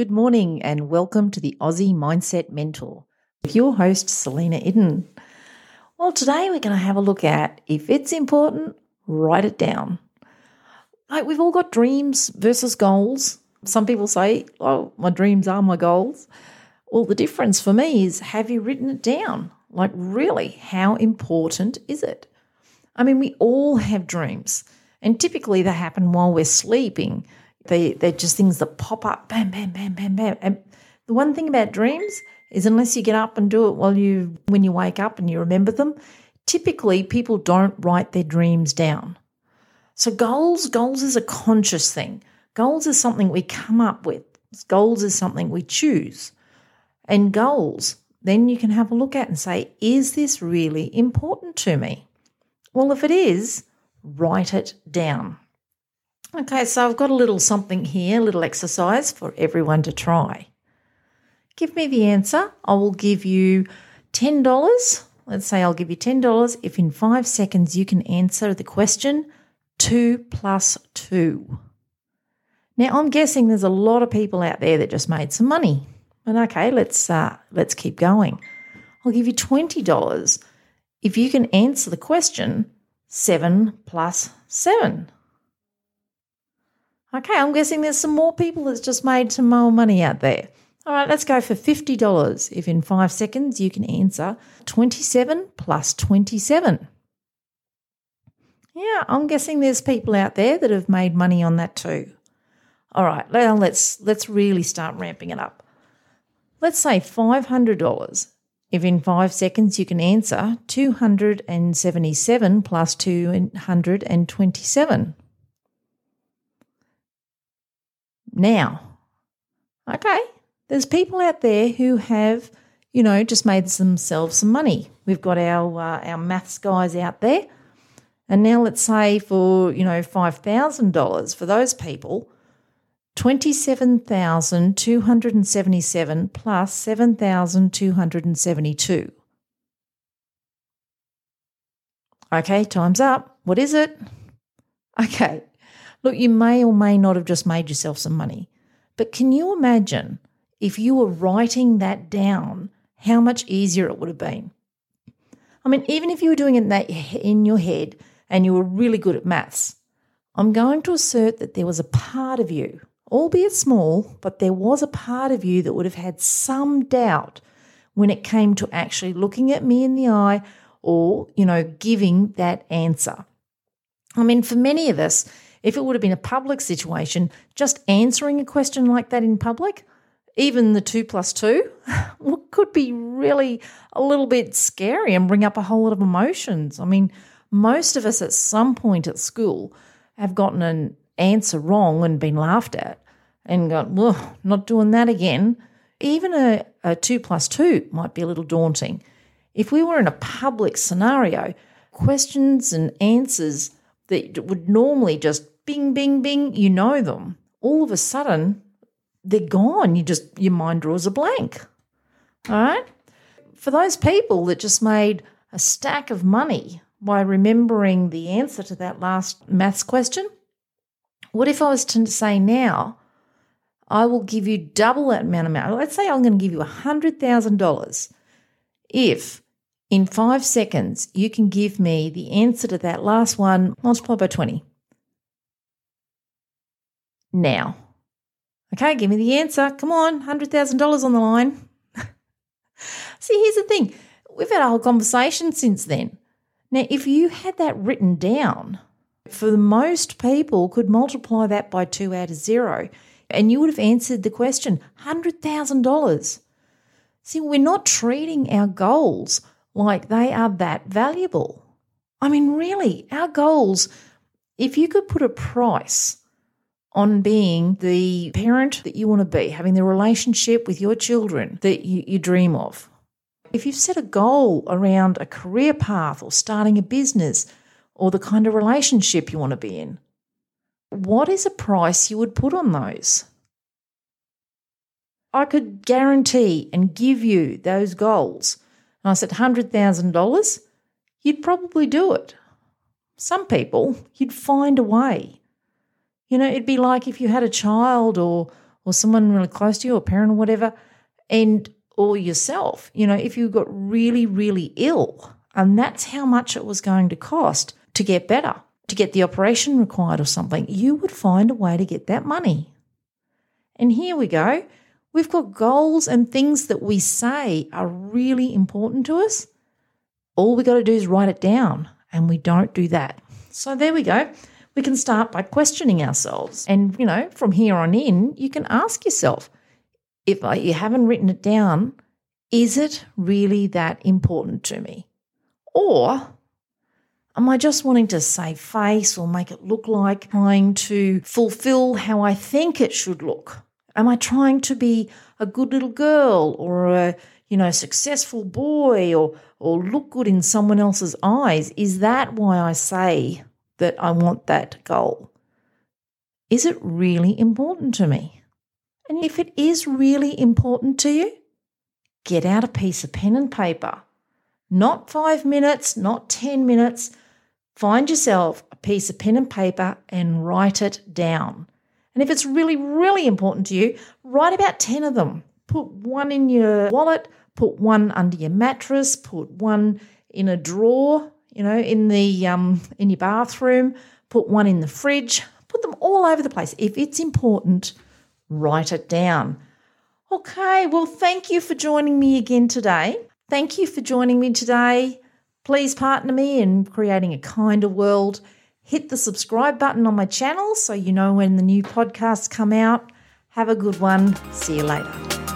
Good morning and welcome to the Aussie Mindset Mentor with your host, Selena Idden. Well, today we're going to have a look at if it's important, write it down. Like we've all got dreams versus goals. Some people say, oh, my dreams are my goals. Well, the difference for me is have you written it down? Like, really, how important is it? I mean, we all have dreams, and typically they happen while we're sleeping they they're just things that pop up, bam, bam, bam, bam, bam. And the one thing about dreams is unless you get up and do it while you when you wake up and you remember them, typically people don't write their dreams down. So goals, goals is a conscious thing. Goals is something we come up with. Goals is something we choose. And goals, then you can have a look at and say, is this really important to me? Well, if it is, write it down. Okay, so I've got a little something here, a little exercise for everyone to try. Give me the answer. I will give you $10. Let's say I'll give you $10 if in five seconds you can answer the question 2 plus 2. Now, I'm guessing there's a lot of people out there that just made some money. And okay, let's uh, let's keep going. I'll give you $20 if you can answer the question 7 plus 7. Okay, I'm guessing there's some more people that's just made some more money out there. All right, let's go for $50 if in five seconds you can answer 27 plus 27. Yeah, I'm guessing there's people out there that have made money on that too. All right, now let's let's really start ramping it up. Let's say $500 if in 5 seconds you can answer 277 plus 227. Now. Okay, there's people out there who have, you know, just made themselves some money. We've got our uh, our maths guys out there, and now let's say for you know five thousand dollars for those people, twenty seven thousand two hundred and seventy seven plus seven thousand two hundred and seventy two. Okay, time's up. What is it? Okay, Look, you may or may not have just made yourself some money, but can you imagine if you were writing that down, how much easier it would have been? I mean, even if you were doing it in your head and you were really good at maths, I'm going to assert that there was a part of you, albeit small, but there was a part of you that would have had some doubt when it came to actually looking at me in the eye or, you know, giving that answer. I mean, for many of us, if it would have been a public situation, just answering a question like that in public, even the two plus two, could be really a little bit scary and bring up a whole lot of emotions. I mean, most of us at some point at school have gotten an answer wrong and been laughed at and gone, well, not doing that again. Even a, a two plus two might be a little daunting. If we were in a public scenario, questions and answers that would normally just bing, bing, bing, you know them. All of a sudden, they're gone. You just, your mind draws a blank. All right. For those people that just made a stack of money by remembering the answer to that last maths question, what if I was to say now, I will give you double that amount of money? Let's say I'm going to give you $100,000 if in five seconds you can give me the answer to that last one multiplied by 20 now. Okay, give me the answer. Come on, $100,000 on the line. See, here's the thing we've had a whole conversation since then. Now, if you had that written down, for the most people could multiply that by two out of zero, and you would have answered the question $100,000. See, we're not treating our goals like they are that valuable. I mean, really, our goals, if you could put a price on being the parent that you want to be, having the relationship with your children that you, you, dream of. If you've set a goal around a career path or starting a business or the kind of relationship you want to be in, what is a price you would put on those? I could guarantee and give you those goals. And I said $100,000, you'd probably do it. Some people, you'd find a way. You know, it'd be like if you had a child or or someone really close to you, a parent or whatever, and or yourself. You know, if you got really, really ill, and that's how much it was going to cost to get better, to get the operation required or something, you would find a way to get that money. And here we go. We've got goals and things that we say are really important to us. All we got to do is write it down, and we don't do that. So there we go. We can start by questioning ourselves. And, you know, from here on in, you can ask yourself if you haven't written it down, is it really that important to me? Or am I just wanting to save face or make it look like trying to fulfill how I think it should look? Am I trying to be a good little girl or a, you know, successful boy or or look good in someone else's eyes? Is that why I say that I want that goal? Is it really important to me? And if it is really important to you, get out a piece of pen and paper. Not five minutes, not 10 minutes. Find yourself a piece of pen and paper and write it down. And if it's really, really important to you, write about 10 of them. Put one in your wallet, put one under your mattress, put one in a drawer, you know, in the um, in your bathroom, put one in the fridge, put them all over the place. If it's important, write it down. Okay, well, thank you for joining me again today. Thank you for joining me today. Please partner me in creating a kinder world. Hit the subscribe button on my channel so you know when the new podcasts come out. Have a good one. See you later.